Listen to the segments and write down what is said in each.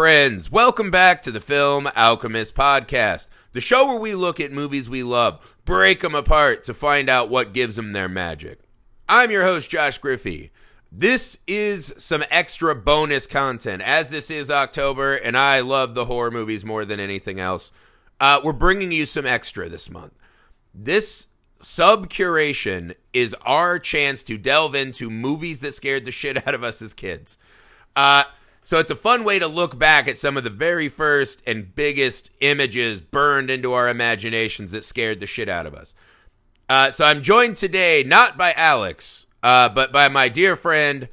Friends. Welcome back to the Film Alchemist Podcast, the show where we look at movies we love, break them apart to find out what gives them their magic. I'm your host, Josh Griffey. This is some extra bonus content, as this is October, and I love the horror movies more than anything else. Uh, we're bringing you some extra this month. This sub curation is our chance to delve into movies that scared the shit out of us as kids. Uh, so it's a fun way to look back at some of the very first and biggest images burned into our imaginations that scared the shit out of us. Uh, so I'm joined today not by Alex, uh, but by my dear friend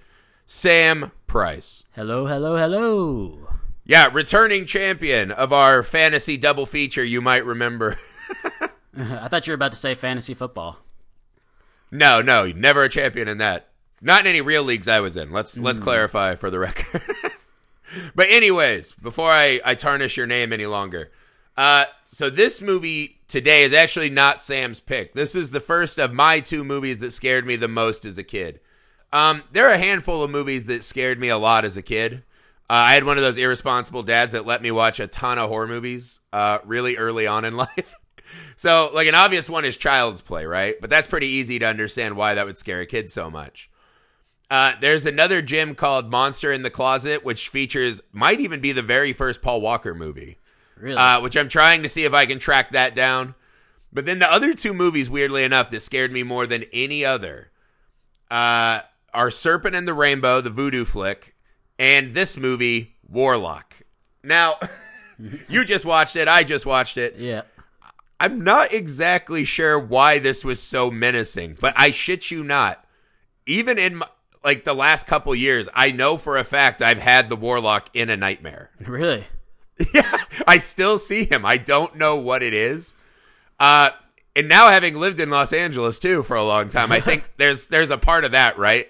Sam Price. Hello, hello, hello. Yeah, returning champion of our fantasy double feature, you might remember. I thought you were about to say fantasy football. no, no, never a champion in that. Not in any real leagues I was in. Let's let's clarify for the record. but anyways, before I, I tarnish your name any longer. Uh, so this movie today is actually not Sam's pick. This is the first of my two movies that scared me the most as a kid. Um, there are a handful of movies that scared me a lot as a kid. Uh, I had one of those irresponsible dads that let me watch a ton of horror movies uh, really early on in life. so, like, an obvious one is Child's Play, right? But that's pretty easy to understand why that would scare a kid so much. Uh, there's another gym called Monster in the Closet, which features, might even be the very first Paul Walker movie, Really? uh, which I'm trying to see if I can track that down. But then the other two movies, weirdly enough, that scared me more than any other uh, are Serpent and the Rainbow, the voodoo flick, and this movie, Warlock. Now, you just watched it. I just watched it. yeah. I'm not exactly sure why this was so menacing, but I shit you not. Even in my, like the last couple years, I know for a fact I've had the Warlock in a nightmare. Really? Yeah, I still see him. I don't know what it is. Uh, and now having lived in Los Angeles too for a long time, I think there's there's a part of that, right?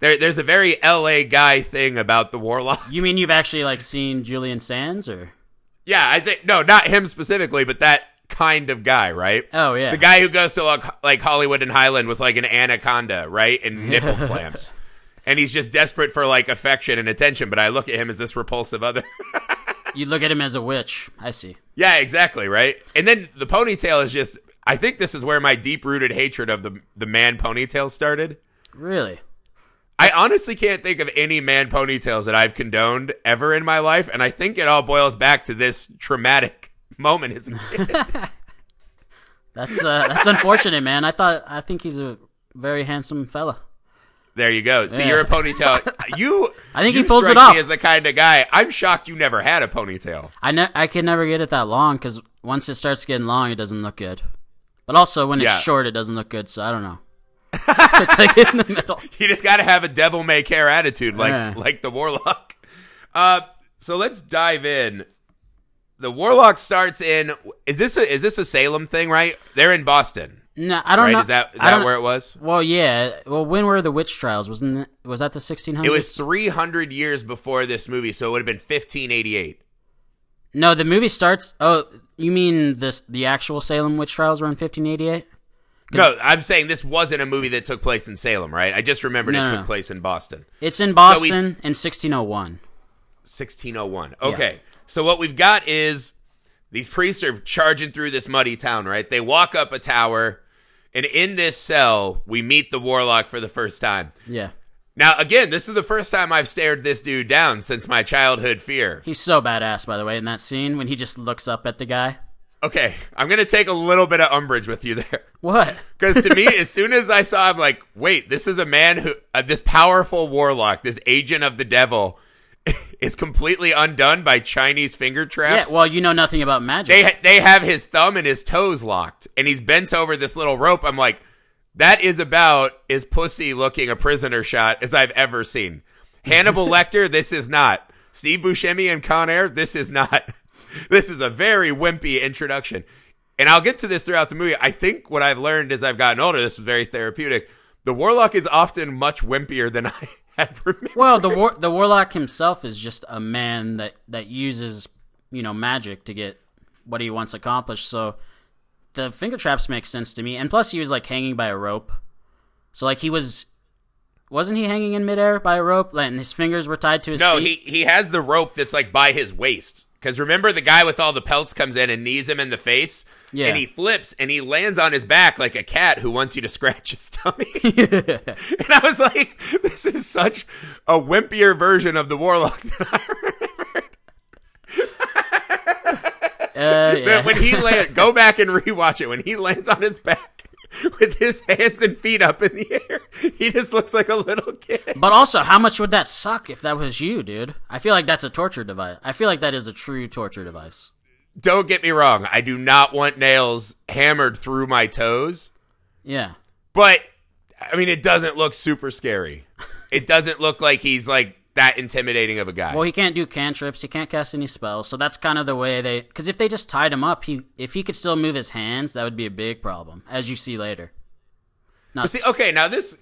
There, there's a very LA guy thing about the Warlock. You mean you've actually like seen Julian Sands or? Yeah, I think no, not him specifically, but that kind of guy, right? Oh yeah. The guy who goes to like, like Hollywood and Highland with like an anaconda, right, and nipple clamps, and he's just desperate for like affection and attention. But I look at him as this repulsive other. You look at him as a witch. I see. yeah, exactly, right. And then the ponytail is just. I think this is where my deep rooted hatred of the the man ponytail started. Really? I honestly can't think of any man ponytails that I've condoned ever in my life, and I think it all boils back to this traumatic moment as. That's uh, that's unfortunate, man. I thought I think he's a very handsome fella. There you go. See, Yeah. you're a ponytail. You, I think you he pulls it off. Me as the kind of guy. I'm shocked you never had a ponytail. I ne- I can never get it that long because once it starts getting long, it doesn't look good. But also when it's Yeah. short, it doesn't look good. So I don't know. it's like in the middle. You just got to have a devil may care attitude, like Yeah. like the warlock. Uh, so let's dive in. The warlock starts in. Is this a is this a Salem thing? Right? They're in Boston, No, I don't right? know. Is that is that where it was? Well, yeah. Well, when were the witch trials? Wasn't it, was that the 1600s? It was 300 years before this movie, so it would have been 1588. No, the movie starts. Oh, you mean this? The actual Salem witch trials were in 1588. No, I'm saying this wasn't a movie that took place in Salem, right? I just remembered No, it no, took place in Boston. It's in Boston we in 1601. 1601. Okay. So what we've got is these priests are charging through this muddy town, right? They walk up a tower, and in this cell, we meet the warlock for the first time. Yeah, Now, again, this is the first time I've stared this dude down since my childhood fear. he's so badass. By the way, in that scene when he just looks up at the guy. Okay, I'm going to take a little bit of umbrage with you there. What? Because to me, as soon as I saw him, like, wait, this is a man who, uh, this powerful warlock, this agent of the devil, is completely undone by Chinese finger traps. Yeah. Well, you know nothing about magic. they they have his thumb and his toes locked, and he's bent over this little rope. I'm like, that is about as pussy looking a prisoner shot as I've ever seen. Hannibal Lecter, this is not. Steve Buscemi and Con Air, this is not. This is a very wimpy introduction. And I'll get to this throughout the movie. I think what I've learned as I've gotten older, this was very therapeutic. The warlock is often much wimpier than I well, the war- the warlock himself is just a man that that uses you know magic to get what he wants accomplished. So the finger traps make sense to me, and plus he was like hanging by a rope, so like he was wasn't he hanging in midair by a rope and his fingers were tied to his No, feet? he he has the rope that's like by his waist. Because remember, the guy with all the pelts comes in and knees him in the face, Yeah. and he flips and he lands on his back like a cat who wants you to scratch his tummy. and I was like, this is such a wimpier version of the warlock that I remembered. Uh, yeah. That when he land, go back and rewatch it. When he lands on his back with his hands and feet up in the air, he just looks like a little kid. But also, how much would that suck if that was you, dude? I feel like that's a torture device. I feel like that is a true torture device. Don't get me wrong. I do not want nails hammered through my toes. Yeah. But I mean, it doesn't look super scary. It doesn't look like he's like that intimidating of a guy. Well, he can't do cantrips. He can't cast any spells. So that's kind of the way they. Because if they just tied him up, he if he could still move his hands, that would be a big problem, as you see later. But see, okay, now this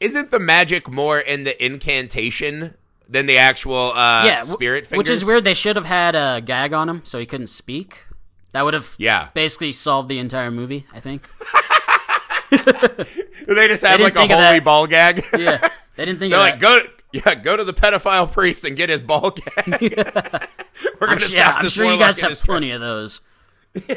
isn't the magic more in the incantation than the actual uh, yeah, spirit fingers. which is weird. They should have had a gag on him so he couldn't speak. That would have Yeah. basically solved the entire movie. I think. They just have They like a holy ball gag. Yeah, they didn't think They're like, that. go, yeah, go to the pedophile priest and get his ball gag. We're I'm, gonna sure, yeah, I'm sure you guys have plenty of those.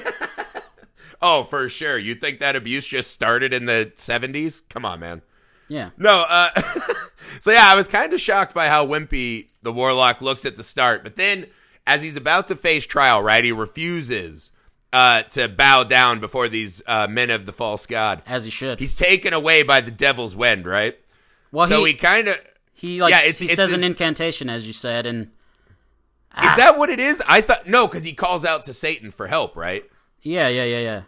Oh, for sure. You think that abuse just started in the '70s? Come on, man. Yeah. No, uh, so yeah, I was kind of shocked by how wimpy the warlock looks at the start, but then as he's about to face trial, right, he refuses uh, to bow down before these uh, men of the false god. As he should. He's taken away by the devil's wind, right? well, So he he kind of he like yeah, it's- he it's says an incantation, as you said, and is that what it is? I thought no, because he calls out to Satan for help, right? yeah, yeah, yeah, yeah.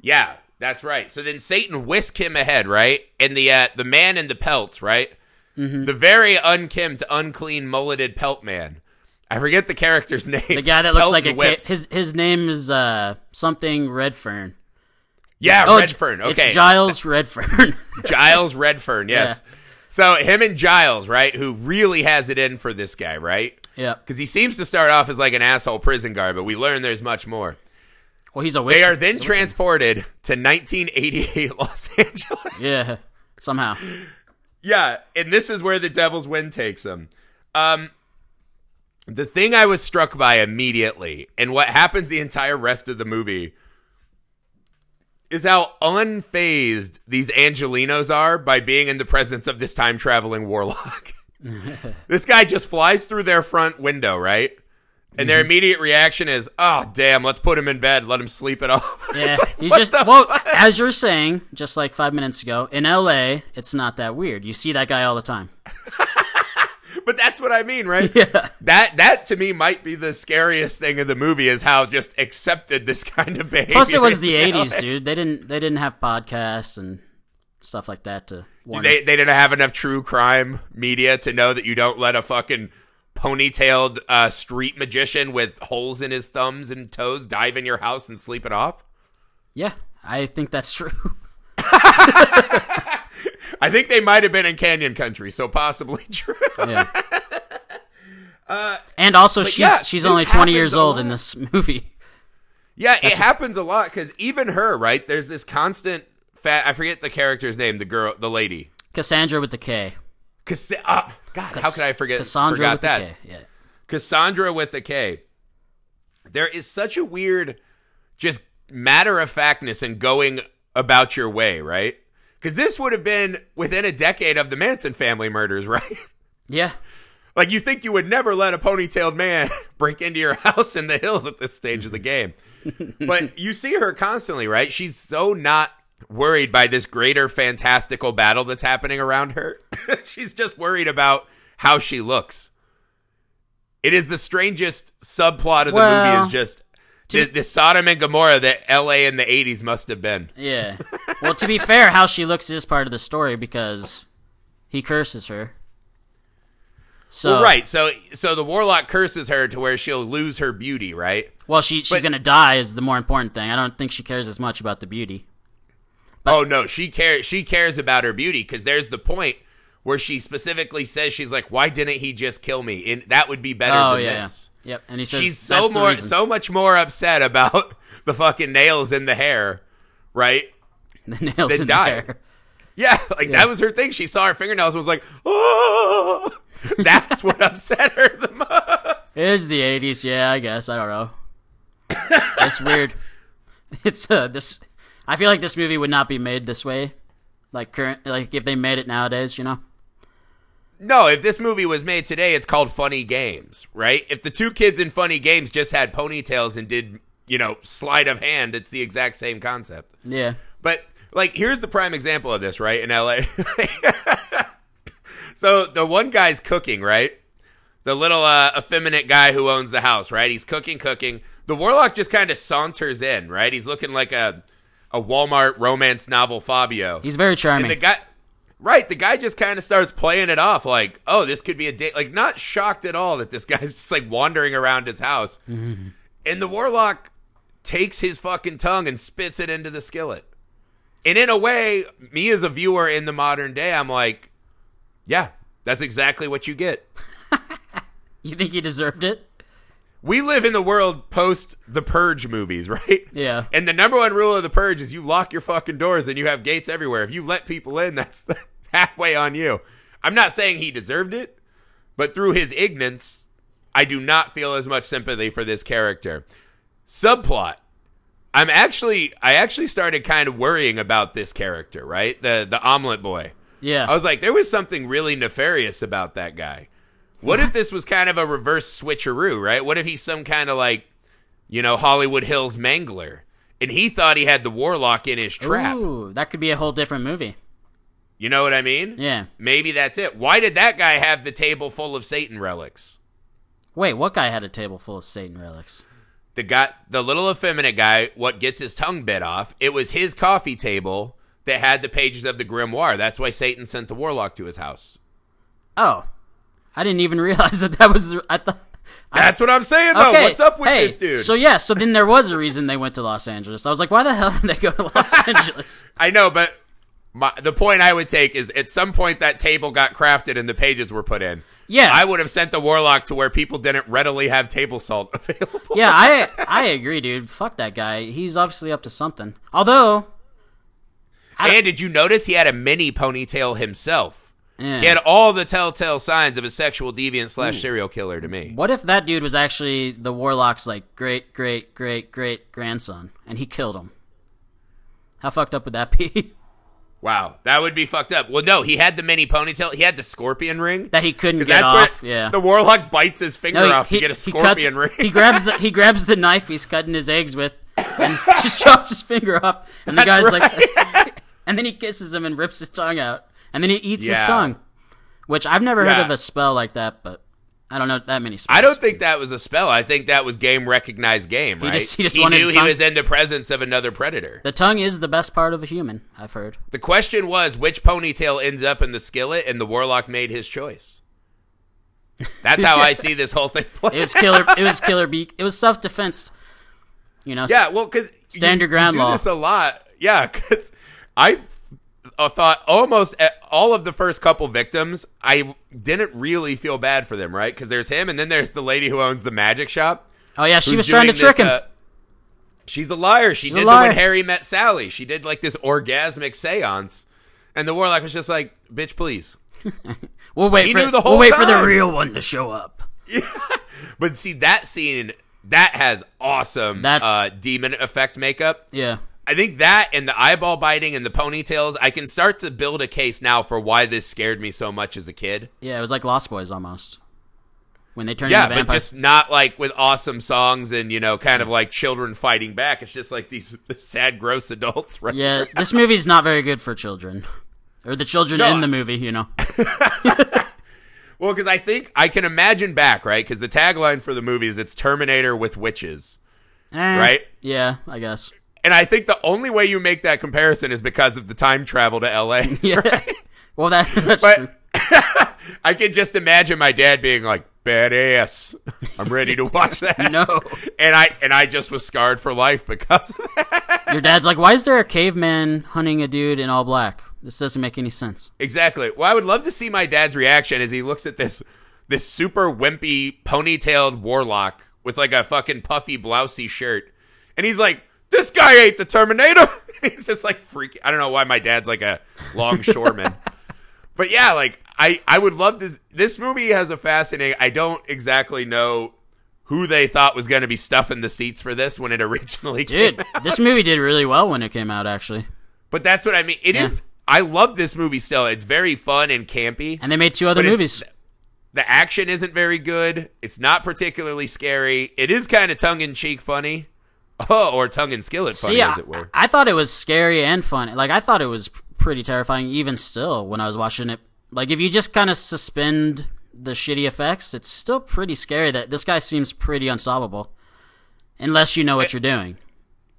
Yeah, that's right. So then Satan whisk him ahead, right? And the uh, the man in the pelts, right? Mm-hmm. The very unkempt, unclean, mulleted pelt man. I forget the character's name. The guy that looks like a ca- his his name is uh something Redfern. yeah, Oh, Redfern. It's Okay, Giles Redfern. Giles Redfern. Yes. So him and Giles, right? Who really has it in for this guy, right? yeah. Because he seems to start off as like an asshole prison guard, but we learn there's much more. Well, he's a witch. They are then he's a witch. transported to 1988 Los Angeles. Yeah. Somehow. Yeah, and this is where the Devil's Wind takes them. Um, the thing I was struck by immediately, and what happens the entire rest of the movie, is how unfazed these Angelenos are by being in the presence of this time traveling warlock. this guy just flies through their front window, right? And their mm-hmm. immediate reaction is, "Oh, damn! Let's put him in bed. Let him sleep it off." Yeah. Like, he's just well, fuck? as you're saying, just like five minutes ago, in LA, it's not that weird. You see that guy all the time. But that's what I mean, right? Yeah. That that to me might be the scariest thing in the movie is how just accepted this kind of behavior. Plus, it was the '80s, dude. They didn't they didn't have podcasts and stuff like that to warn. They they didn't have enough true crime media to know that you don't let a fucking ponytailed uh, street magician with holes in his thumbs and toes dive in your house and sleep it off. yeah, I think that's true. I think they might have been in Canyon Country, so possibly true. Yeah. and also, she's yeah, she's only 20 years old in this movie. yeah, it happens a lot because even her, right? There's this constant fat. I forget the character's name. The girl, the lady. Kassandra with the K. Cass- uh, God, how could I forget? Kassandra forgot with that. the K. Yeah. Kassandra with the K. There is such a weird, just matter of factness in going about your way, right? Because this would have been within a decade of the Manson family murders, right? Yeah. like you think you would never let a ponytailed man break into your house in the hills at this stage of the game. but you see her constantly, right? She's so not worried by this greater fantastical battle that's happening around her. She's just worried about how she looks. It is the strangest subplot of the movie is just the, the Sodom and Gomorrah that LA in the 80s must have been. Yeah. Well, to be fair, how she looks is part of the story because he curses her. So Well, right. So so the warlock curses her to where she'll lose her beauty, right? Well, she she's But- gonna die is the more important thing. I don't think she cares as much about the beauty. oh no, she cares. She cares about her beauty because there's the point where she specifically says she's like, "Why didn't he just kill me?" And that would be better Oh than yeah. this. Yep. And he says She's so more, so much more upset about the fucking nails in the hair, right? the nails in the hair. Yeah, like that was her thing. She saw her fingernails and was like, oh. That's what upset her the most. It is the '80s, yeah. I guess I don't know. it's weird. It's uh this. I feel like this movie would not be made this way, like current, like if they made it nowadays, you know. No, if this movie was made today, it's called Funny Games, right? If the two kids in Funny Games just had ponytails and did, you know, sleight of hand, it's the exact same concept. Yeah. But like, here's the prime example of this, right? In LA. so the one guy's cooking, right? The little uh, effeminate guy who owns the house, right? He's cooking, cooking. The warlock just kind of saunters in, right? He's looking like a a Walmart romance novel Fabio. He's very charming. And the guy, right? The guy just kind of starts playing it off like, "Oh, this could be a date." Like, not shocked at all that this guy's just like wandering around his house. Mm-hmm. And the warlock takes his fucking tongue and spits it into the skillet. And in a way, me as a viewer in the modern day, I'm like, yeah, that's exactly what you get. you think he deserved it? We live in the world post the Purge movies, right? Yeah. And the number one rule of the Purge is you lock your fucking doors and you have gates everywhere. If you let people in, that's halfway on you. I'm not saying he deserved it, but through his ignorance, I do not feel as much sympathy for this character. Subplot. I'm actually I actually started kind of worrying about this character, right? The the omelet boy. Yeah. I was like, there was something really nefarious about that guy. What if this was kind of a reverse switcheroo, right? What if he's some kind of like, you know, Hollywood Hills mangler, and he thought he had the warlock in his trap? Ooh, that could be a whole different movie. You know what I mean? Yeah. Maybe that's it. Why did that guy have the table full of Satan relics? Wait, what guy had a table full of Satan relics? The guy, the little effeminate guy, what gets his tongue bit off? It was his coffee table that had the pages of the grimoire. That's why Satan sent the warlock to his house. Oh, I didn't even realize that that was. I thought. That's what I'm saying, though. Okay, What's up with hey, this dude? So yeah, so then there was a reason they went to Los Angeles. I was like, why the hell did they go to Los Angeles? I know, but my, the point I would take is at some point that table got crafted and the pages were put in. Yeah. I would have sent the warlock to where people didn't readily have table salt available. Yeah, I I agree, dude. Fuck that guy. He's obviously up to something. Although, I- and did you notice he had a mini ponytail himself? Eh, He had all the telltale signs of a sexual deviant slash serial killer to me. what if that dude was actually the warlock's like great great great great grandson, and he killed him? How fucked up would that be? Wow, that would be fucked up. Well, no, he had the mini ponytail. He had the scorpion ring. that he couldn't get off. yeah. the warlock bites his finger No, he- off he- to get a he scorpion cuts- ring. He grabs the, he grabs the knife he's cutting his eggs with, and just chops his finger off. And the That's guy's like, and then he kisses him and rips his tongue out, and then he eats Yeah. his tongue. Which I've never heard of a spell like that, but I don't know that many spells. I don't think that was a spell. I think that was game recognized game. Right? just- he just wanted knew he was in the presence of another predator. the tongue is the best part of a human. I've heard. The question was which ponytail ends up in the skillet, and the warlock made his choice. That's how I see this whole thing. It was killer. it was killer beak. It was self defense. You know. yeah, well, because Stand your ground you do law. this a lot. Yeah, because I uh, thought almost all of the first couple victims, I didn't really feel bad for them, right? Because there's him, and then there's the lady who owns the magic shop. Oh yeah, she was trying to trick this, him. uh, she's a liar. She a did the when Harry met Sally. She did like this orgasmic seance, and the warlock was just like, "Bitch, please." we'll wait he for the we'll wait for the real one to show up. But see that scene that has awesome That's- uh, demon effect makeup. Yeah. I think that and the eyeball biting and the ponytails, I can start to build a case now for why this scared me so much as a kid. Yeah, it was like Lost Boys almost. When they turned Yeah, into but just not like with awesome songs and you know, kind of like children fighting back. It's just like these sad, gross adults, right? Yeah, this movie's not very good for children. Or the children No, in the movie, you know. Well, because I think I can imagine back, right? Because the tagline for the movie is "It's Terminator with witches," Eh, right? Yeah, I guess. And I think the only way you make that comparison is because of the time travel to L.A. Yeah. well, that that's true. But I can just imagine my dad being like, "Badass, I'm ready to watch that." No. and I and I just was scarred for life because of that. Your dad's like, why is there a caveman hunting a dude in all black? This doesn't make any sense. exactly. Well, I would love to see my dad's reaction as he looks at this this super wimpy ponytailed warlock with like a fucking puffy blousey shirt, and he's like, "This guy ain't the Terminator." He's just like freaking. I don't know why my dad's like a longshoreman. but yeah, like I I would love to. This movie has a fascinating. I don't exactly know who they thought was going to be stuffing the seats for this when it originally Dude, came out. this movie did really well when it came out, actually. But that's what I mean. It is. Yeah. I love this movie still. It's very fun and campy. And they made two other movies. The action isn't very good. It's not particularly scary. It is kind of tongue in cheek funny. Oh, or tongue and skillet funny, See, as I, it were. I thought it was scary and funny. Like I thought it was pretty terrifying, even still when I was watching it. Like if you just kind of suspend the shitty effects, it's still pretty scary. That this guy seems pretty unstoppable, unless you know what eh, you're doing.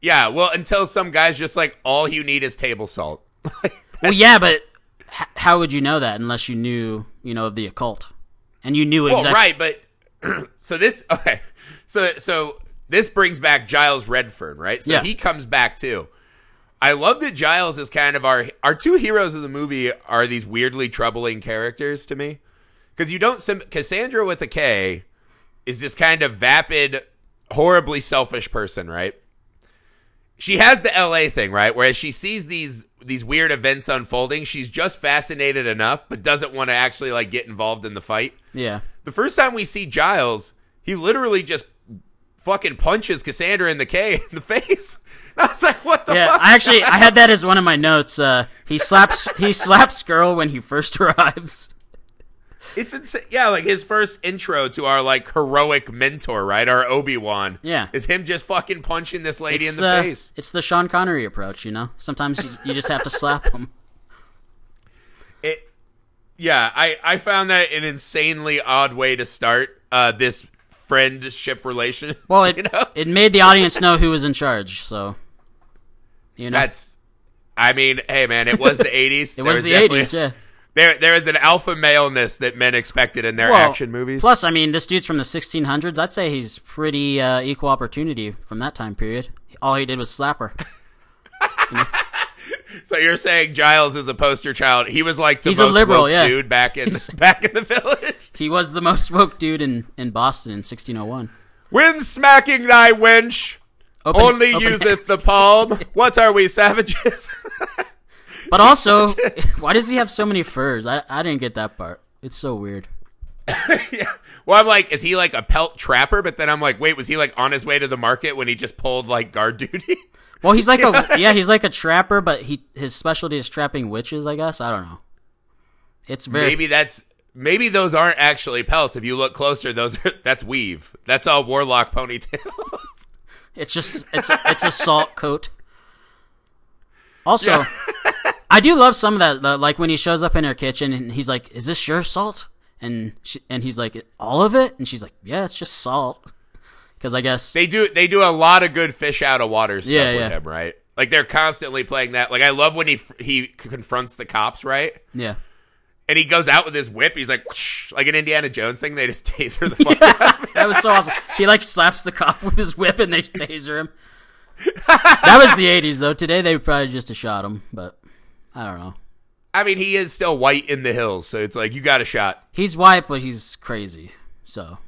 Yeah, well, until some guy's just like, all you need is table salt. Well, yeah, but h- how would you know that unless you knew, you know, of the occult, and you knew Well, exactly? right, but so this okay, so so this brings back Giles Redfern, right? So Yeah. he comes back too. I love that Giles is kind of our our two heroes of the movie are these weirdly troubling characters to me because you don't sim- Kassandra with a K is this kind of vapid, horribly selfish person, right? She has the LA thing, right? Whereas she sees these these weird events unfolding, she's just fascinated enough, but doesn't want to actually like get involved in the fight. Yeah, The first time we see Giles, he literally just fucking punches Kassandra in the K in the face. I was like, what the yeah. fuck? I actually I had that as one of my notes. Uh, he slaps he slaps girl when he first arrives. It's insane. Yeah, like his first intro to our like heroic mentor, right? Our Obi Wan. Yeah. is him just fucking punching this lady It's, in the uh, face. It's the Sean Connery approach, you know. Sometimes you, you just have to slap him. It, yeah, I I found that an insanely odd way to start uh, this friendship relation. Well, it you know, it made the audience know who was in charge. So, you know, that's. I mean, hey man, it was the '80s. it was the eighties. Yeah. There, there is an alpha maleness that men expected in their Well, action movies. Plus, I mean, this dude's from the 1600s. I'd say he's pretty uh, equal opportunity from that time period. All he did was slap her. So you're saying Giles is a poster child? He was like the He's a most liberal, woke yeah. dude back in He's- back in the village. He was the most woke dude in, in Boston in 1601. When smacking thy wench, Open- only open useth hands. the palm. What are we savages? But also, why does he have so many furs? I, I didn't get that part. It's so weird. yeah. Well, I'm like, is he like a pelt trapper? But then I'm like, wait, was he like on his way to the market when he just pulled like guard duty? Well, he's like a yeah, he's like a trapper, but he his specialty is trapping witches. I guess I don't know. It's very maybe that's maybe those aren't actually pelts. If you look closer, those are that's weave. That's all warlock ponytails. It's just it's it's a salt coat. Also, I do love some of that. the- Like when he shows up in her kitchen and he's like, "Is this your salt?" And she, and he's like, "All of it?" And she's like, "Yeah, it's just salt." Because I guess they do they do a lot of good fish out of water stuff Yeah, with yeah. him, right? Like they're constantly playing that. Like I love when he he confronts the cops, right? yeah. And he goes out with his whip. He's like, whoosh, like an Indiana Jones thing. They just taser the fuck out of him. That was so awesome. He like slaps the cop with his whip and they taser him. that was the '80s though. Today they probably just have shot him, but I don't know. I mean, he is still white in the hills, so it's like you got a shot. He's white, but he's crazy. So,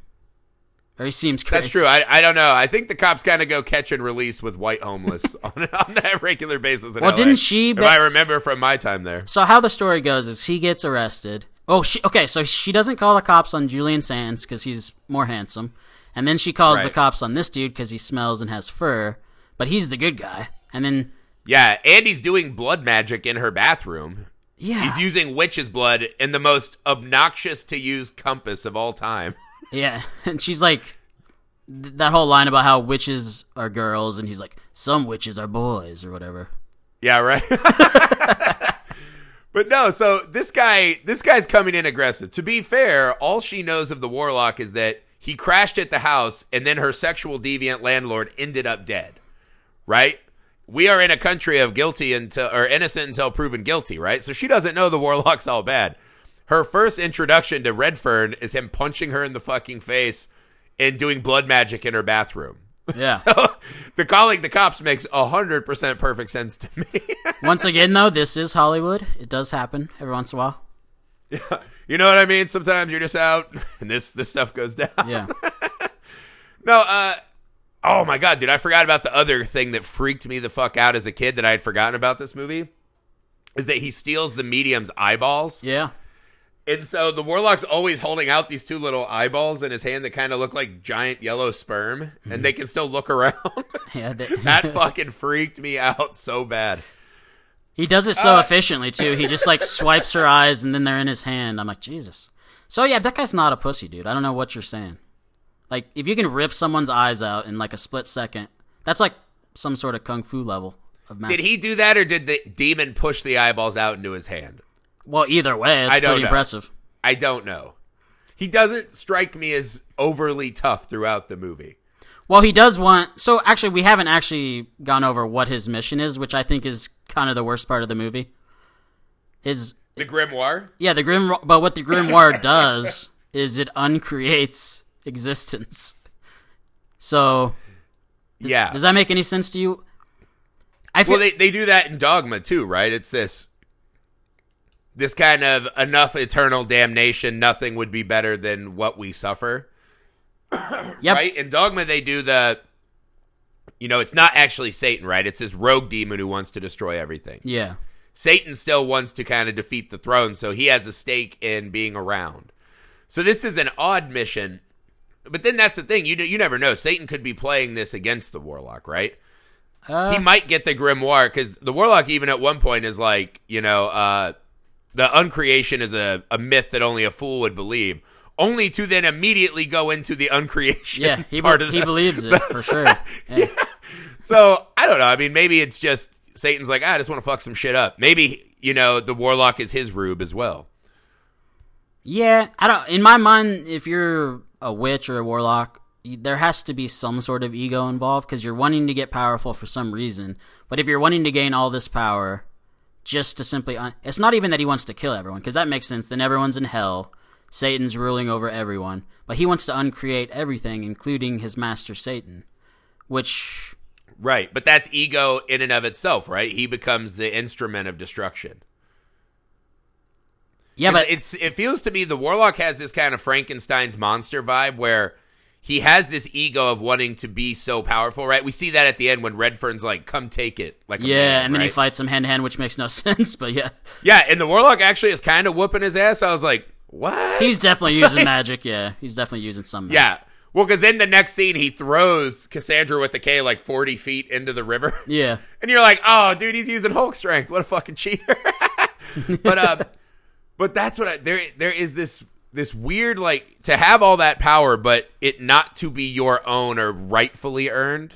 or he seems crazy. That's true. I, I don't know. I think the cops kind of go catch and release with white homeless on, on that regular basis. In Well, LA, didn't she If I remember from my time there. So how the story goes is he gets arrested. Oh, she okay. So she doesn't call the cops on Julian Sands because he's more handsome, and then she calls the cops on this dude because he smells and has fur, but he's the good guy. And then Yeah, Andy's doing blood magic in her bathroom. Yeah, He's using witch's blood in the most obnoxious to use compass of all time. yeah, and she's like th- that whole line about how witches are girls, and he's like some witches are boys or whatever. Yeah, right. but no, so this guy, this guy's coming in aggressive. To be fair, all she knows of the warlock is that he crashed at the house, and then her sexual deviant landlord ended up dead. Right? We are in a country of guilty until or innocent until proven guilty. Right? So she doesn't know the warlock's all bad. Her first introduction to Redfern is him punching her in the fucking face and doing blood magic in her bathroom. Yeah. So the calling the cops makes hundred percent perfect sense to me. Once again, though, this is Hollywood. It does happen every once in a while. Yeah. you know what I mean? Sometimes you're just out and this this stuff goes down. Yeah. No, uh Oh my god, dude! I forgot about the other thing that freaked me the fuck out as a kid that I had forgotten about this movie. Is that he steals the medium's eyeballs? Yeah. And so the warlock's always holding out these two little eyeballs in his hand that kind of look like giant yellow sperm, and they can still look around. Yeah. they- that fucking freaked me out so bad. He does it so Uh, efficiently too. He just like swipes her eyes and then they're in his hand. I'm like, Jesus. So yeah, that guy's not a pussy, dude. I don't know what you're saying. Like, if you can rip someone's eyes out in like a split second, that's like some sort of kung fu level of magic. Did he do that, or did the demon push the eyeballs out into his hand? well, either way, it's I don't pretty know. impressive. I don't know. He doesn't strike me as overly tough throughout the movie. Well, he does want. So actually, we haven't actually gone over what his mission is, which I think is kind of the worst part of the movie. His The grimoire. yeah, the grim. But what the grimoire does is it uncreates existence. So Yeah. does that make any sense to you? I feel Well, they, they do that in Dogma too, right? It's this this kind of enough eternal damnation, nothing would be better than what we suffer. Yep. Right? In Dogma they do the you know, it's not actually Satan, right? It's this rogue demon who wants to destroy everything. yeah. Satan still wants to kind of defeat the throne, so he has a stake in being around. So this is an odd mission, but then that's the thing. You you never know. Satan could be playing this against the warlock, right? Uh, he might get the grimoire because the warlock even at one point is like, you know, uh, the uncreation is a, a myth that only a fool would believe. Only to then immediately go into the uncreation yeah, he, part be- he the, believes it for sure. Yeah. So I don't know. I mean, maybe it's just Satan's like, "Ah, I just want to fuck some shit up. Maybe you know the warlock is his rube as well. Yeah, I don't. In my mind, if you're a witch or a warlock, there has to be some sort of ego involved because you're wanting to get powerful for some reason. But if you're wanting to gain all this power just to simply, un- it's not even that he wants to kill everyone because that makes sense. Then everyone's in hell. Satan's ruling over everyone, but he wants to uncreate everything, including his master Satan, which Right, but that's ego in and of itself, right? He becomes the instrument of destruction. Yeah, but it's it feels to me the warlock has this kind of Frankenstein's monster vibe where he has this ego of wanting to be so powerful, right? We see that at the end when Redfern's like, "Come take it," like a yeah, man, and then he fights him hand to hand, which makes no sense. But yeah, Yeah, and the warlock actually is kind of whooping his ass. I was like, "What?" he's definitely using magic. Yeah, he's definitely using some. Magic. yeah. Well, because then the next scene he throws Kassandra with the K like forty feet into the river. yeah. And you're like, oh, dude, he's using Hulk strength. What a fucking cheater. but uh, but that's what I there there is this this weird like to have all that power, but it not to be your own or rightfully earned.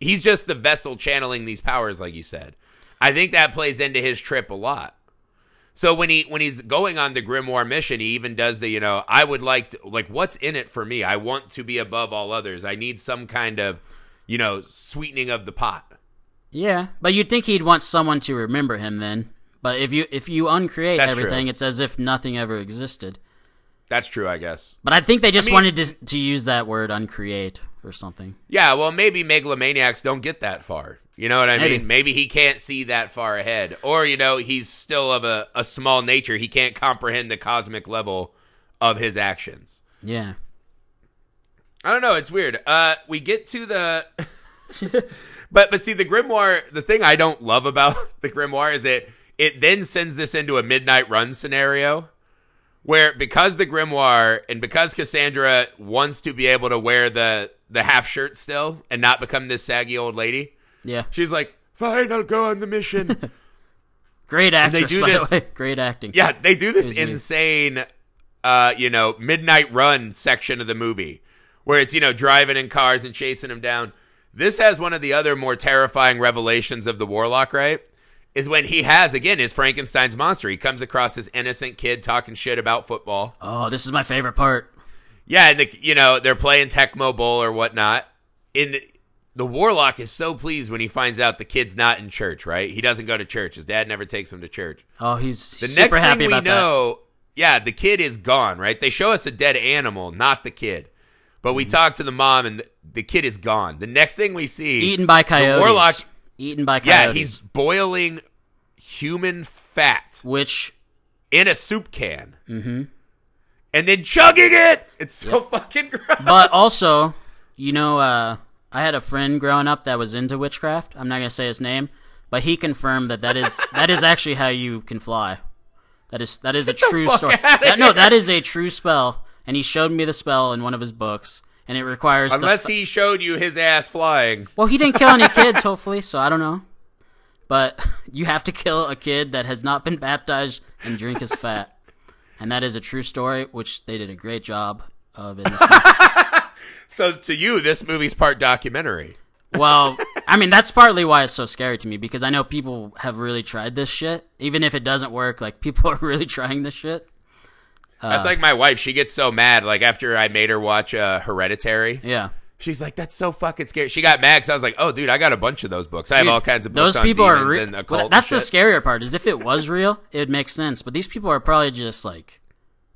He's just the vessel channeling these powers, like you said. I think that plays into his trip a lot. So when he when he's going on the grimoire mission, he even does the you know I would like to like what's in it for me. I want to be above all others. I need some kind of you know sweetening of the pot. Yeah, but you'd think he'd want someone to remember him then. But if you if you uncreate That's everything, true. it's as if nothing ever existed. That's true, I guess. But I think they just mean- wanted to to use that word uncreate or something. Yeah, well, maybe megalomaniacs don't get that far. You know what I Maybe. mean? Maybe he can't see that far ahead. Or, you know, he's still of a, a small nature. He can't comprehend the cosmic level of his actions. Yeah. I don't know. It's weird. Uh, we get to the. but but see the grimoire. The thing I don't love about the grimoire is that it then sends this into a midnight run scenario, where because the grimoire and because Kassandra wants to be able to wear the the half shirt still and not become this saggy old lady, Yeah. she's like, "Fine, I'll go on the mission." Great they do by this- the way. Great acting. Yeah, they do this insane, uh, you know, midnight run section of the movie where it's, you know, driving in cars and chasing him down. This has one of the other more terrifying revelations of the Warlock, right? Is when he has, again, his Frankenstein's monster. He comes across this innocent kid talking shit about football. Oh, this is my favorite part. Yeah, and the, you know, they're playing Tecmo Bowl or whatnot. And the Warlock is so pleased when he finds out the kid's not in church, right? He doesn't go to church. His dad never takes him to church. Oh, he's The super next happy thing we about that. know, yeah, the kid is gone, right? They show us a dead animal, not the kid. But Mm-hmm. we talk to the mom, and the, the kid is gone. The next thing we see, Eaten by coyotes. warlock- Eaten by coyotes. yeah, he's boiling human fat which in a soup can, mm-hmm. and then chugging it. It's so fucking gross. but also, you know, uh I had a friend growing up that was into witchcraft. I'm not gonna say his name, but he confirmed that that is that is actually how you can fly. That is that is a true story. That- no, that is a true spell, and he showed me the spell in one of his books, and it requires Unless f- he showed you his ass flying. Well, he didn't kill any kids, hopefully, so I don't know. But you have to kill a kid that has not been baptized and drink his fat. And that is a true story, which they did a great job of in this. So to you, this movie's part documentary. Well, I mean, that's partly why it's so scary to me, because I know people have really tried this shit. Even if it doesn't work, like, people are really trying this shit. That's like my wife. She gets so mad. Like after I made her watch uh, Hereditary, Yeah. she's like, "That's so fucking scary." She got mad because I was like, "Oh, dude, I got a bunch of those books. I have Dude, all kinds of books Those on people are demons re- and occult." and that's the shit. scarier part. Is if it was real, it would make sense. But these people are probably just like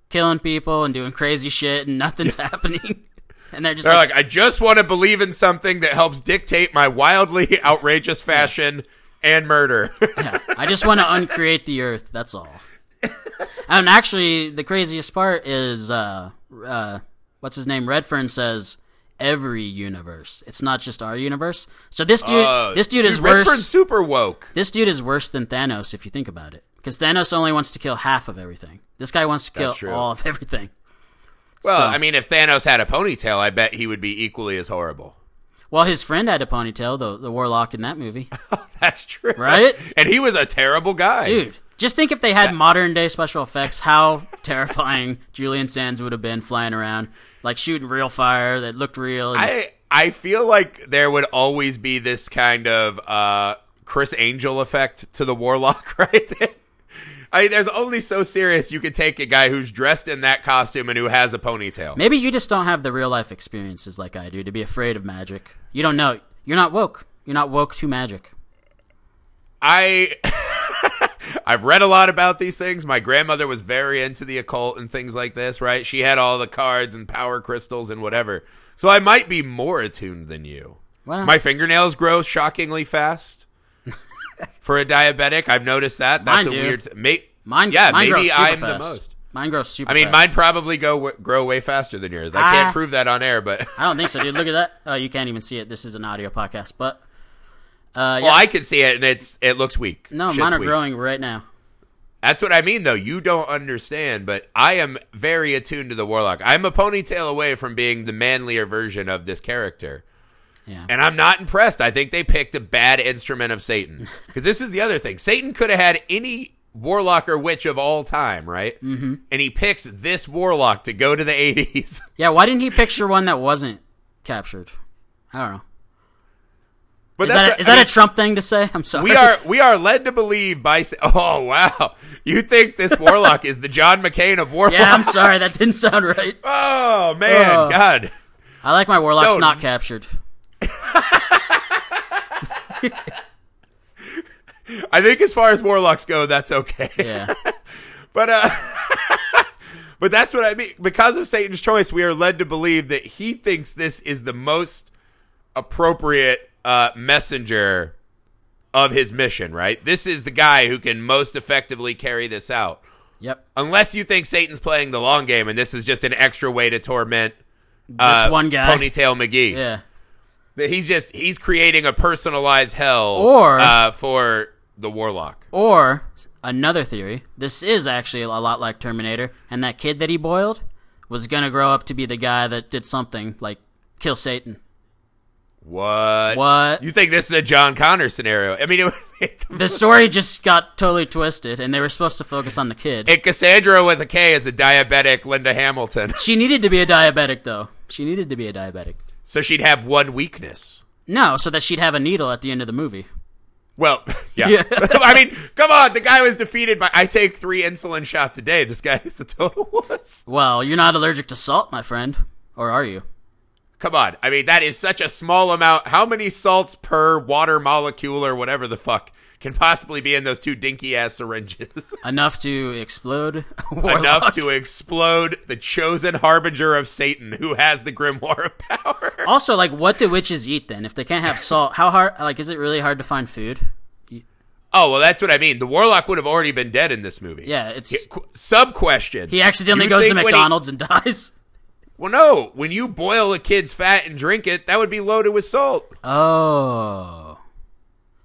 killing people and doing crazy shit, and nothing's happening. And they're just They're like, like, I just want to believe in something that helps dictate my wildly outrageous fashion and murder. yeah, I just want to uncreate the earth. That's all. and actually, the craziest part is, uh, uh, what's his name? Redfern says every universe. It's not just our universe. So this dude, Uh, this dude, is Redford's worse. super woke. This dude is worse than Thanos if you think about it. Because Thanos only wants to kill half of everything. This guy wants to kill all of everything. Well, So- I mean, if Thanos had a ponytail, I bet he would be equally as horrible. Well, his friend had a ponytail, the the warlock in that movie, That's true, Right? And he was a terrible guy, dude. Just think if they had modern day special effects, how terrifying Julian Sands would have been flying around, like shooting real fire that looked real. and- I I feel like there would always be this kind of uh, Criss Angel effect to the Warlock, right? there. I mean, there's only so serious you could take a guy who's dressed in that costume and who has a ponytail. Maybe you just don't have the real life experiences like I do to be afraid of magic. You don't know. You're not woke. You're not woke to magic. I I've read a lot about these things. My grandmother was very into the occult and things like this, right? She had all the cards and power crystals and whatever. So I might be more attuned than you. Well, My fingernails grow shockingly fast. For a diabetic, I've noticed that. That's Mine a do. weird. Th- may, mine, yeah, mine maybe grows I'm fast. the most. Mine grows super. I mean, fast. mine probably go w- grow way faster than yours. I can't Ah. prove that on air, but I don't think so, dude. Look at that. Oh, you can't even see it. This is an audio podcast, but uh, yeah. well, I can see it, and it's it looks weak. no, Shit's mine are weak. growing right now. That's what I mean, though. You don't understand, but I am very attuned to the warlock. I'm a ponytail away from being the manlier version of this character. Yeah. And I'm not impressed. I think they picked a bad instrument of Satan. Because this is the other thing. Satan could have had any warlock or witch of all time, right? Mm-hmm. And he picks this warlock to go to the 80s. Yeah. Why didn't he picture one that wasn't captured? I don't know. But Is that, a- is I that mean, a Trump thing to say? I'm sorry. we are we are led to believe by oh wow you think this warlock is the John McCain of warlocks? Yeah, I'm sorry. That didn't sound right. Oh man, Oh. God. I like my warlocks Don't- not captured. I think as far as warlocks go, that's okay. Yeah. But uh But that's what I mean. Because of Satan's choice, we are led to believe that he thinks this is the most appropriate uh, messenger of his mission, right? This is the guy who can most effectively carry this out. Yep. Unless you think Satan's playing the long game and this is just an extra way to torment uh, one guy. Ponytail McGee. Yeah. He's just he's creating a personalized hell Or- uh, for the warlock. Or another theory. This is actually a lot like Terminator, and that kid that he boiled was gonna grow up to be the guy that did something like kill Satan. What? What? You think this is a John Connor scenario? I mean, it the story just got totally twisted, and they were supposed to focus on the kid. And Kassandra with a K is a diabetic Linda Hamilton. She needed to be a diabetic, though. She needed to be a diabetic. So she'd have one weakness. No, so that she'd have a needle at the end of the movie. Well, yeah. Yeah. I mean, come on. The guy was defeated by. I take three insulin shots a day. This guy is a total wuss. Well, you're not allergic to salt, my friend. Or are you? Come on. I mean, that is such a small amount. How many salts per water molecule or whatever the fuck can possibly be in those two dinky ass syringes? Enough to explode? Enough to explode the chosen harbinger of Satan who has the grimoire of power. Also, like, what do witches eat then? If they can't have salt, how hard? Like, is it really hard to find food? Oh, well, that's what I mean. The warlock would have already been dead in this movie. Yeah, it's Sub question. he accidentally goes to when he- McDonald's and dies. Well, no. When you boil a kid's fat and drink it, that would be loaded with salt. Oh.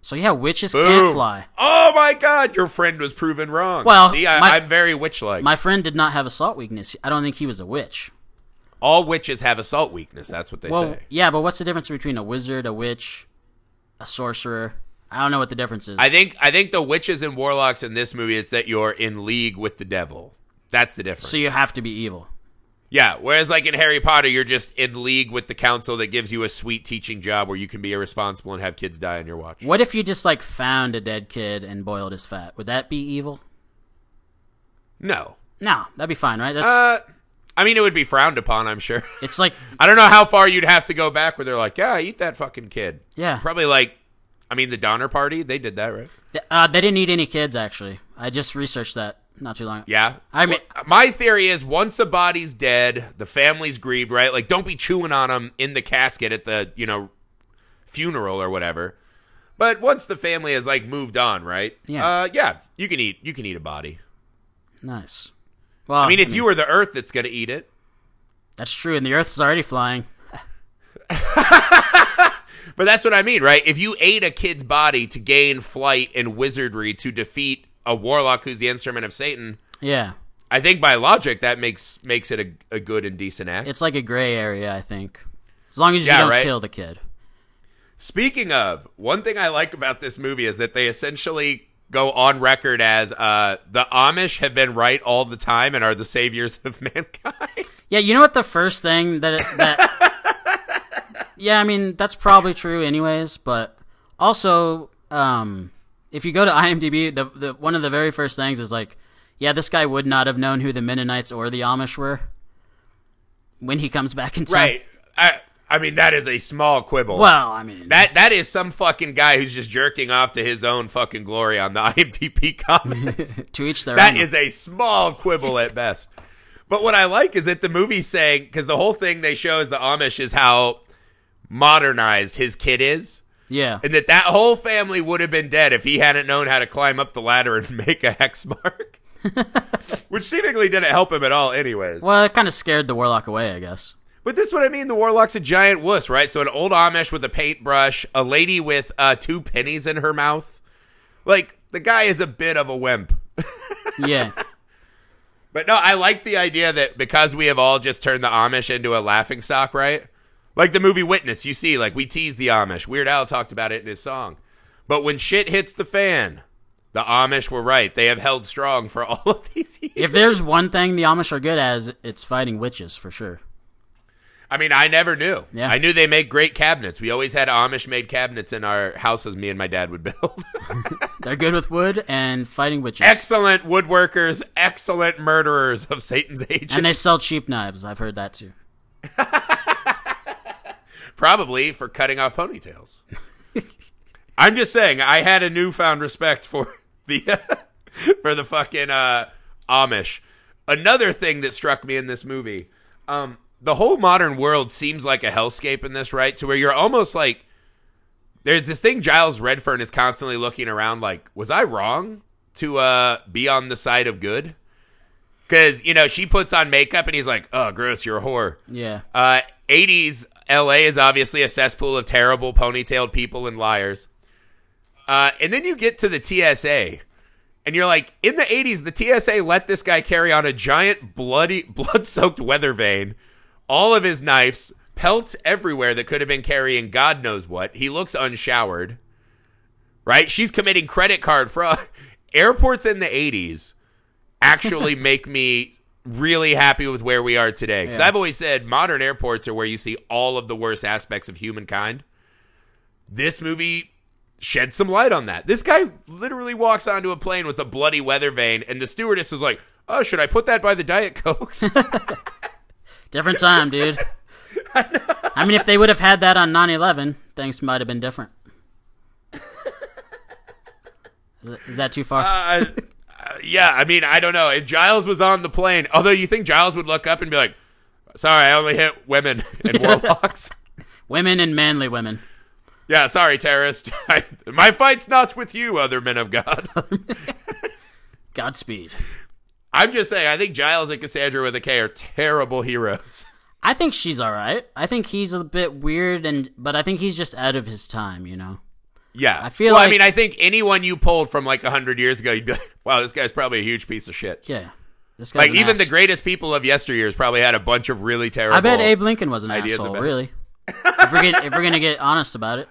So yeah, witches Boom. can't fly. Oh my God! Your friend was proven wrong. Well, see, I, I'm very witch-like. My friend did not have a salt weakness. I don't think he was a witch. All witches have a salt weakness. That's what they Well, say. yeah, but what's the difference between a wizard, a witch, a sorcerer? I don't know what the difference is. I think I think the witches and warlocks in this movie it's that you're in league with the devil. That's the difference. so you have to be evil. Yeah, whereas like in Harry Potter, you're just in league with the council that gives you a sweet teaching job where you can be irresponsible and have kids die on your watch. What if you just like found a dead kid and boiled his fat? Would that be evil? No. No, that'd be fine, right? That's Uh, I mean, it would be frowned upon. I'm sure. it's like I don't know how far you'd have to go back where they're like, yeah, eat that fucking kid. yeah. Probably like, I mean, the Donner Party, they did that, right? Uh, they didn't eat any kids actually. I just researched that not too long. Yeah. I mean- Well, my theory is once a body's dead, the family's grieved, right? Like, don't be chewing on them in the casket at the, you know, funeral or whatever. But once the family has like moved on, right? Yeah. Uh, yeah, you can eat. You can eat a body. Nice. Well, I mean, it's you or the Earth that's gonna eat it. That's true, and the Earth's already flying. But that's what I mean, right? If you ate a kid's body to gain flight and wizardry to defeat a warlock who's the instrument of Satan, Yeah, I think by logic that makes makes it a, a good and decent act. it's like a gray area. I think as long as you Yeah, don't right. kill the kid. Speaking of, one thing I like about this movie is that they essentially go on record as uh, the Amish have been right all the time and are the saviors of mankind. Yeah, you know what? The first thing that it, that. yeah, I mean that's probably true, anyways. But also, um, if you go to IMDb, the the one of the very first things is like, yeah, this guy would not have known who the Mennonites or the Amish were when he comes back in time. right. I, I mean, that is a small quibble. Well, I mean, that that is some fucking guy who's just jerking off to his own fucking glory on the IMDb comments. to each their That own. is a small quibble at best. But what I like is that the movie's saying because the whole thing they show is the Amish is how modernized his kid is. Yeah. and that that whole family would have been dead if he hadn't known how to climb up the ladder and make a hex mark. Which seemingly didn't help him at all, anyways. Well, it kind of scared the warlock away, I guess. But this is what I mean. The warlock's a giant wuss, right? So an old Amish with a paintbrush, a lady with uh, two pennies in her mouth. Like the guy is a bit of a wimp. Yeah. But no, I like the idea that because we have all just turned the Amish into a laughing stock, right? Like the movie Witness, you see, like we tease the Amish. Weird Al talked about it in his song. But when shit hits the fan, the Amish were right. They have held strong for all of these years. if there's one thing the Amish are good at, it's fighting witches for sure. I mean, I never knew. Yeah. I knew they make great cabinets. We always had Amish made cabinets in our houses me and my dad would build. They're good with wood and fighting witches. excellent woodworkers, excellent murderers of Satan's agents. and they sell cheap knives. I've heard that too. Probably for cutting off ponytails. I'm just saying, I had a newfound respect for the for the fucking uh, Amish. Another thing that struck me in this movie, um, the whole modern world seems like a hellscape in this, right? To where you're almost like there's this thing Giles Redferne is constantly looking around like, was I wrong to uh, be on the side of good? Because you know she puts on makeup and he's like, "Oh, gross, you're a whore." Yeah. Uh, 80s LA is obviously a cesspool of terrible ponytailed people and liars. Uh, and then you get to the TSA, and you're like, in the 80s, the TSA let this guy carry on a giant bloody, blood-soaked weather vane, all of his knives, pelts everywhere that could have been carrying God knows what. He looks unshowered, right? She's committing credit card fraud. Airports in the 80s actually make me really happy with where we are today. Because Yeah. I've always said modern airports are where you see all of the worst aspects of humankind. This movie shed some light on that. This guy literally walks onto a plane with a bloody weather vane, and the stewardess is like, "Oh, should I put that by the Diet Cokes?" Different time, dude. I, mean, if they would have had that on 9 11, things might have been different. Is, it, is that too far? uh, yeah, I mean, I don't know. If Giles was on the plane, although you think Giles would look up and be like, "Sorry, I only hit women and warlocks." women and manly women. Yeah, sorry, terrorist. I, my fight's not with you, other men of God. Godspeed. I'm just saying, I think Giles and Kassandra with a K are terrible heroes. I think she's all right. I think he's a bit weird, and but I think he's just out of his time. You know. Yeah, I feel Well, I mean, I think anyone you pulled from like hundred years ago, you'd be like, "Wow, this guy's probably a huge piece of shit." Yeah. This guy's Like even ass. the greatest people of yesteryears probably had a bunch of really terrible. I bet Abe Lincoln was an asshole. Really. if we're get, if we're gonna get honest about it,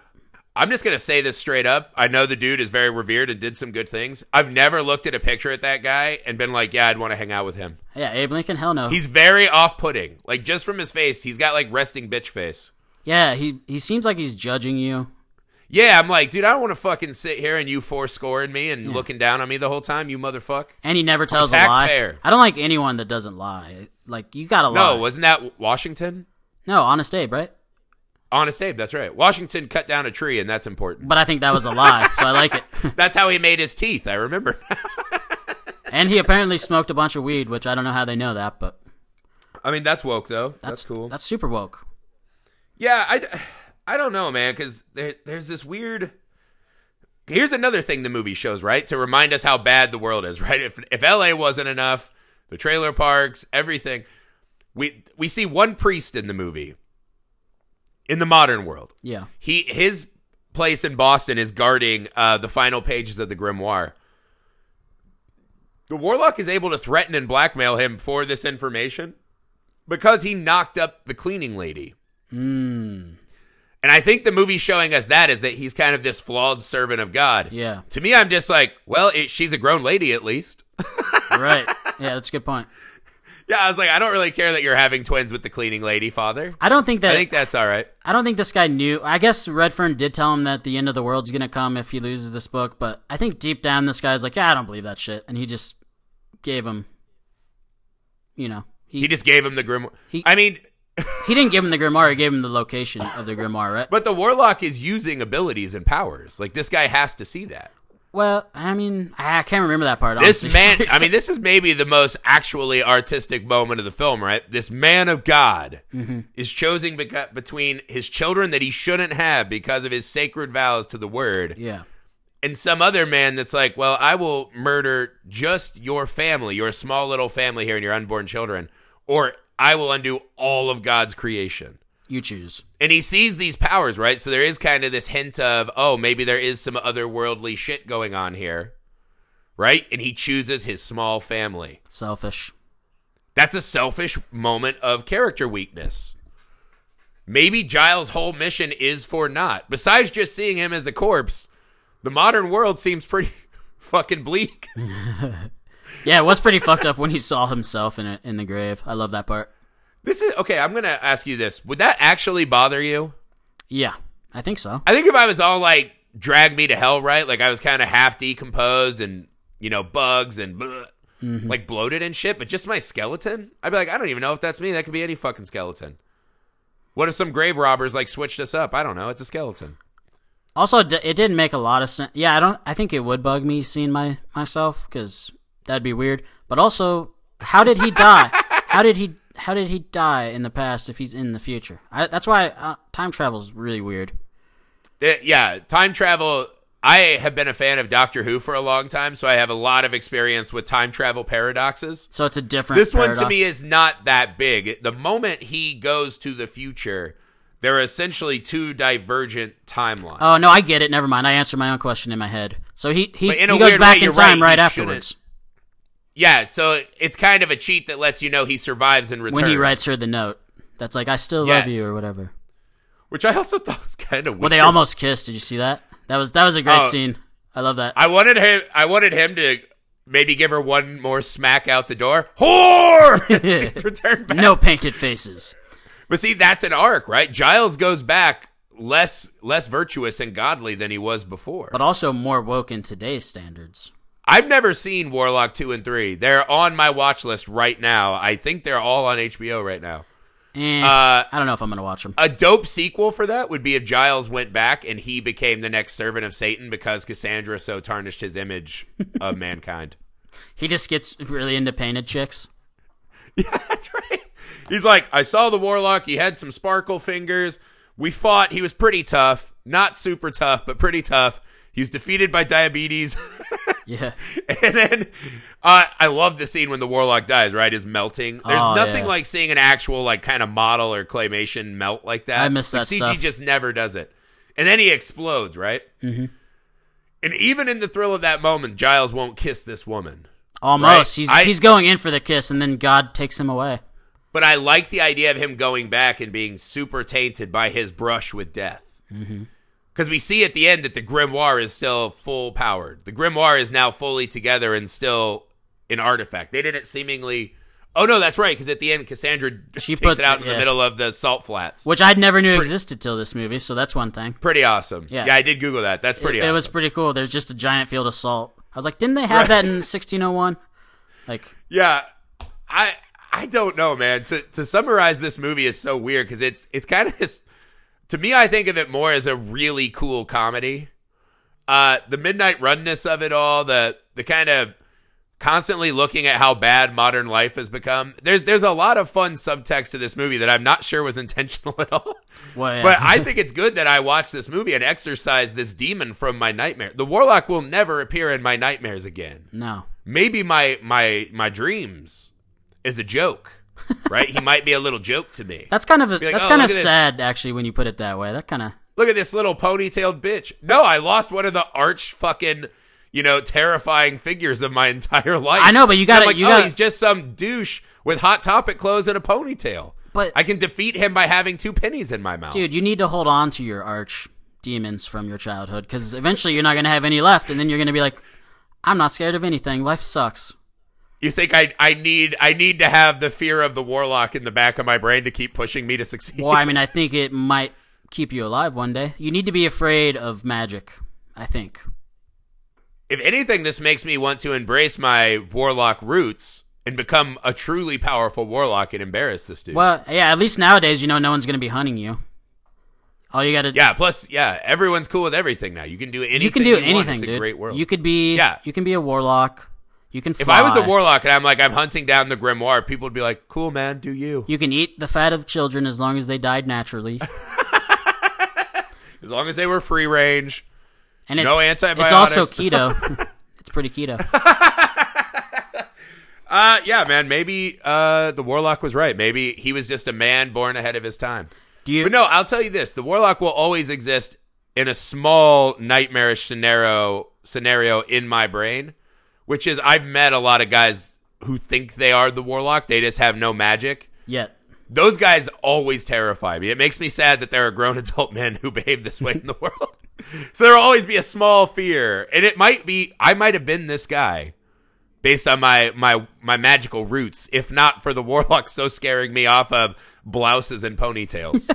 I'm just gonna say this straight up. I know the dude is very revered and did some good things. I've never looked at a picture at that guy and been like, "Yeah, I'd want to hang out with him." yeah, Abe Lincoln, hell no. He's very off-putting. Like just from his face, he's got like resting bitch face. yeah, he he seems like he's judging you. Yeah, I'm like, dude, I don't want to fucking sit here and you four scoring me and looking down on me the whole time, you motherfucker. And he never tells a, taxpayer. lie. I don't like anyone that doesn't lie. Like you gotta lie. No, wasn't that Washington? no, honest Abe, right? Honest Abe, that's right. Washington cut down a tree, and that's important. But I think that was a lie, so I like it. That's how he made his teeth. I remember. and he apparently smoked a bunch of weed, which I don't know how they know that, but I mean, that's woke though. That's, that's, cool. That's super woke. Yeah, I, I don't know, man, because there, there's this weird. Here's another thing the movie shows, right? To remind us how bad the world is, right? If if LA wasn't enough, the trailer parks, everything. We we see one priest in the movie. In the modern world, Yeah. he his place in Boston is guarding uh, the final pages of the grimoire. The warlock is able to threaten and blackmail him for this information because he knocked up the cleaning lady. Mm, And I think the movie showing us that is that he's kind of this flawed servant of God. yeah. To me, I'm just like, well, it, she's a grown lady at least. right. Yeah, that's a good point. yeah, I was like, I don't really care that you're having twins with the cleaning lady, father. I don't think that I think that's all right. I don't think this guy knew. I guess Redferne did tell him that the end of the world's gonna come if he loses this book, but I think deep down this guy's like, yeah, I don't believe that shit, and he just gave him, you know, he He just gave him the grim. He- I mean, he didn't give him the grimoire. He gave him the location of the grimoire, right? but the warlock is using abilities and powers. Like this guy has to see that. Well, I mean, I can't remember that part. This man, I mean, this is maybe the most actually artistic moment of the film, right? This man of God Mm-hmm. is choosing beca- between his children that he shouldn't have because of his sacred vows to the word yeah, and some other man that's like, well, I will murder just your family, your small little family here and your unborn children, or I will undo all of God's creation. you choose. And he sees these powers, right? So there is kind of this hint of, oh, maybe there is some otherworldly shit going on here, right? And he chooses his small family. Selfish. That's a selfish moment of character weakness. Maybe Giles' whole mission is for naught. Besides just seeing him as a corpse, the modern world seems pretty fucking bleak. Yeah, it was pretty fucked up when he saw himself in a, in the grave. I love that part. This is okay. I'm gonna ask you this: Would that actually bother you? Yeah, I think so. I think if I was all like drag me to hell, right? Like I was kind of half decomposed and you know bugs and bleh, mm-hmm. like bloated and shit, but just my skeleton, I'd be like, I don't even know if that's me. That could be any fucking skeleton. What if some grave robbers like switched us up? I don't know. It's a skeleton. Also, it didn't make a lot of sense. Yeah, I don't. I think it would bug me seeing my myself because that'd be weird. But also, how did he die? how did he? How did he die in the past if he's in the future? I, that's why uh, time travel is really weird. Yeah, time travel. I have been a fan of Doctor Who for a long time, so I have a lot of experience with time travel paradoxes. So it's a different. This one to me is not that big. The moment he goes to the future, there are essentially two divergent timelines. Oh no, I get it. Never mind. I answered my own question in my head. So he he, he goes back way, in time right, right, afterwards yeah, so it's kind of a cheat that lets you know he survives and returns. when he writes her the note. That's like I still love Yes. you or whatever. which I also thought was kind of weird. Well, they almost kissed. Did you see that? That was that was a great Oh. scene. I love that. I wanted him. I wanted him to maybe give her one more smack out the door. Whore! Returned back. no painted faces. But see, that's an arc, right? Giles goes back less less virtuous and godly than he was before. but also more woke in today's standards. I've never seen Warlock 2 and 3. They're on my watch list right now. I think they're all on HBO right now. Eh, Uh, I don't know if I'm gonna watch them. a dope sequel for that would be if Giles went back and he became the next servant of Satan because Kassandra so tarnished his image of mankind. He just gets really into painted chicks. Yeah, that's right. He's like, I saw the warlock. He had some sparkle fingers. We fought. He was pretty tough. Not super tough, but pretty tough. He was defeated by diabetes. Yeah. And then uh, I love the scene when the warlock dies, right? Is melting. There's Oh, nothing yeah. like seeing an actual like kind of model or claymation melt like that. I miss Like, that CG stuff. just never does it. And then he explodes, right? Mm-hmm. And even in the thrill of that moment, Giles won't kiss this woman. Almost. Right. He's I- he's going in for the kiss, and then God takes him away. But I like the idea of him going back and being super tainted by his brush with death. Because we see at the end that the grimoire is still full powered. The grimoire is now fully together and still an artifact. They didn't seemingly. Oh no, that's right. Because at the end, Kassandra She takes puts it out in the middle of the salt flats. Which I never knew existed till this movie, so that's one thing. Pretty awesome. Yeah. Yeah, I did Google that. That's pretty it, awesome. it was pretty cool. There's just a giant field of salt. I was like, didn't they have that in 1601? Like, Yeah, I I don't know, man. To to summarize this movie is so weird because it's it's kind of to me. I think of it more as a really cool comedy. Uh, the midnight runness of it all, the the kind of constantly looking at how bad modern life has become. There's there's a lot of fun subtext to this movie that I'm not sure was intentional at all. well, yeah. But I think it's good that I watched this movie and exorcised this demon from my nightmare. The warlock will never appear in my nightmares again no. maybe my my my dreams is a joke, right? he might be a little joke to me. That's kind of a, like, that's "Oh, kind of look this." sad, actually, when you put it that way. That kind of Look at this little ponytailed bitch. No, I lost one of the arch fucking you know terrifying figures of my entire life. I know, but you gotta- like, you oh, gotta- he's just some douche with hot topic clothes and a ponytail. But- I can defeat him by having two pennies in my mouth. dude. You need to hold on to your arch demons from your childhood because eventually you're not gonna have any left, and then you're gonna be like, I'm not scared of anything. Life sucks. You think I I need I need to have the fear of the warlock in the back of my brain to keep pushing me to succeed? Well, I mean, I think it might keep you alive one day. You need to be afraid of magic. I think. if anything, this makes me want to embrace my warlock roots and become a truly powerful warlock and embarrass this dude. Well, yeah. At least nowadays, you know, no one's gonna be hunting you. All you gotta yeah. Plus, yeah, everyone's cool with everything now. You can do anything. you can do want. anything, It's a dude. great world. You could be Yeah. You can be a warlock. You can. Fly. if I was a warlock and I'm like I'm hunting down the grimoire, people would be like, "Cool, man, do you?" You can eat the fat of children as long as they died naturally. As long as they were free range. And it's, No It's also keto. it's pretty keto. Uh, yeah, man. Maybe uh, the warlock was right. Maybe he was just a man born ahead of his time. Do you? But no, I'll tell you this: the warlock will always exist in a small nightmarish scenario scenario in my brain, which is I've met a lot of guys who think they are the warlock. They just have no magic. Yet. Those guys always terrify me. It makes me sad that there are grown adult men who behave this way in the world. so there'll always be a small fear, and it might be I might have been this guy based on my my my magical roots, if not for the warlock so scaring me off of blouses and ponytails.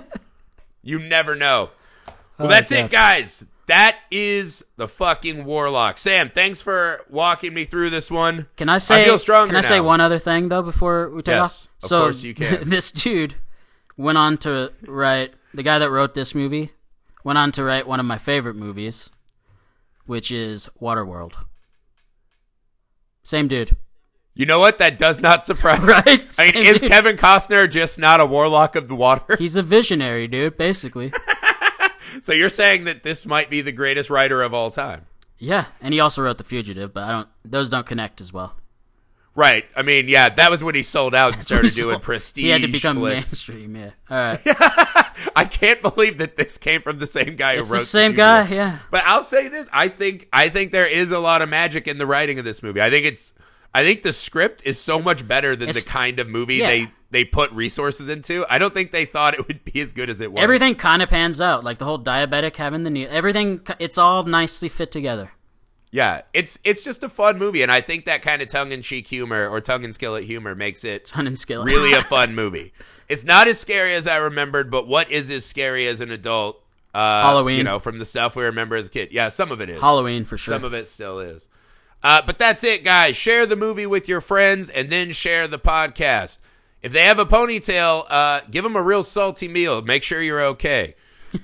you never know. Well, Oh, that's God. it, guys. That is the fucking warlock. Sam, thanks for walking me through this one. Can I say? I feel stronger Can I say one other thing though before we take Yes, off? of so course you can. this dude went on to write. The guy that wrote this movie went on to write one of my favorite movies, which is Waterworld. Same dude, You know what? That does not surprise right? I mean, is dude. Kevin Costner just not a warlock of the water? He's a visionary, dude. Basically, so you're saying that this might be the greatest writer of all time? yeah. And he also wrote The Fugitive, but I don't. Those don't connect as well. Right. I mean, yeah, that was when he sold out and started doing prestige. He had to become flicks. mainstream. Yeah. All right. I can't believe that this came from the same guy It's who wrote the same Fugitive. guy. Yeah. But I'll say this: I think I think there is a lot of magic in the writing of this movie. I think it's I think the script is so much better than It's- the kind of movie yeah. they they put resources into. I don't think they thought it would be as good as it was. Everything kind of pans out, like the whole diabetic having the knee. Everything, it's all nicely fit together. Yeah, it's it's just a fun movie, and I think that kind of tongue in cheek humor or tongue and skillet humor makes it Ton and skill. really a fun movie. It's not as scary as I remembered, but what is as scary as an adult? Uh, Halloween. you know, from the stuff we remember as a kid. Yeah, some of it is. Halloween for sure. Some of it still is. Uh, but that's it, guys. Share the movie with your friends and then share the podcast. If they have a ponytail, uh, give them a real salty meal. Make sure you're okay.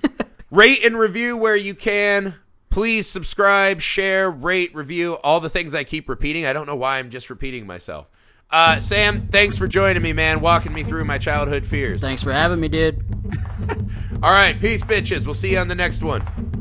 rate and review where you can. Please subscribe, share, rate, review, all the things I keep repeating. I don't know why I'm just repeating myself. Uh, Sam, thanks for joining me, man, walking me through my childhood fears. Thanks for having me, dude. All right, peace, bitches. We'll see you on the next one.